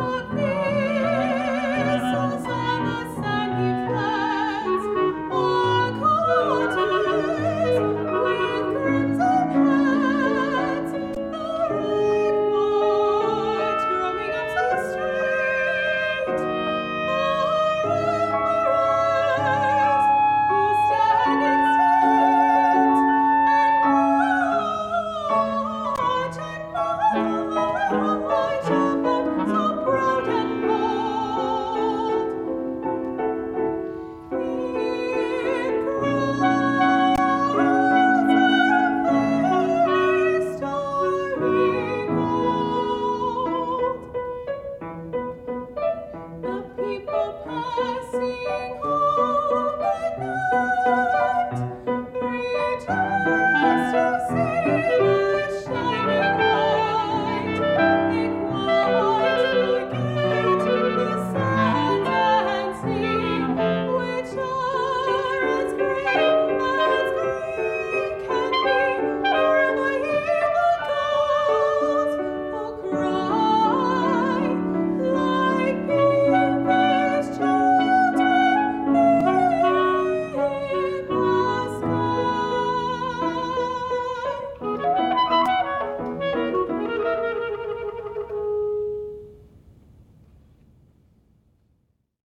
What say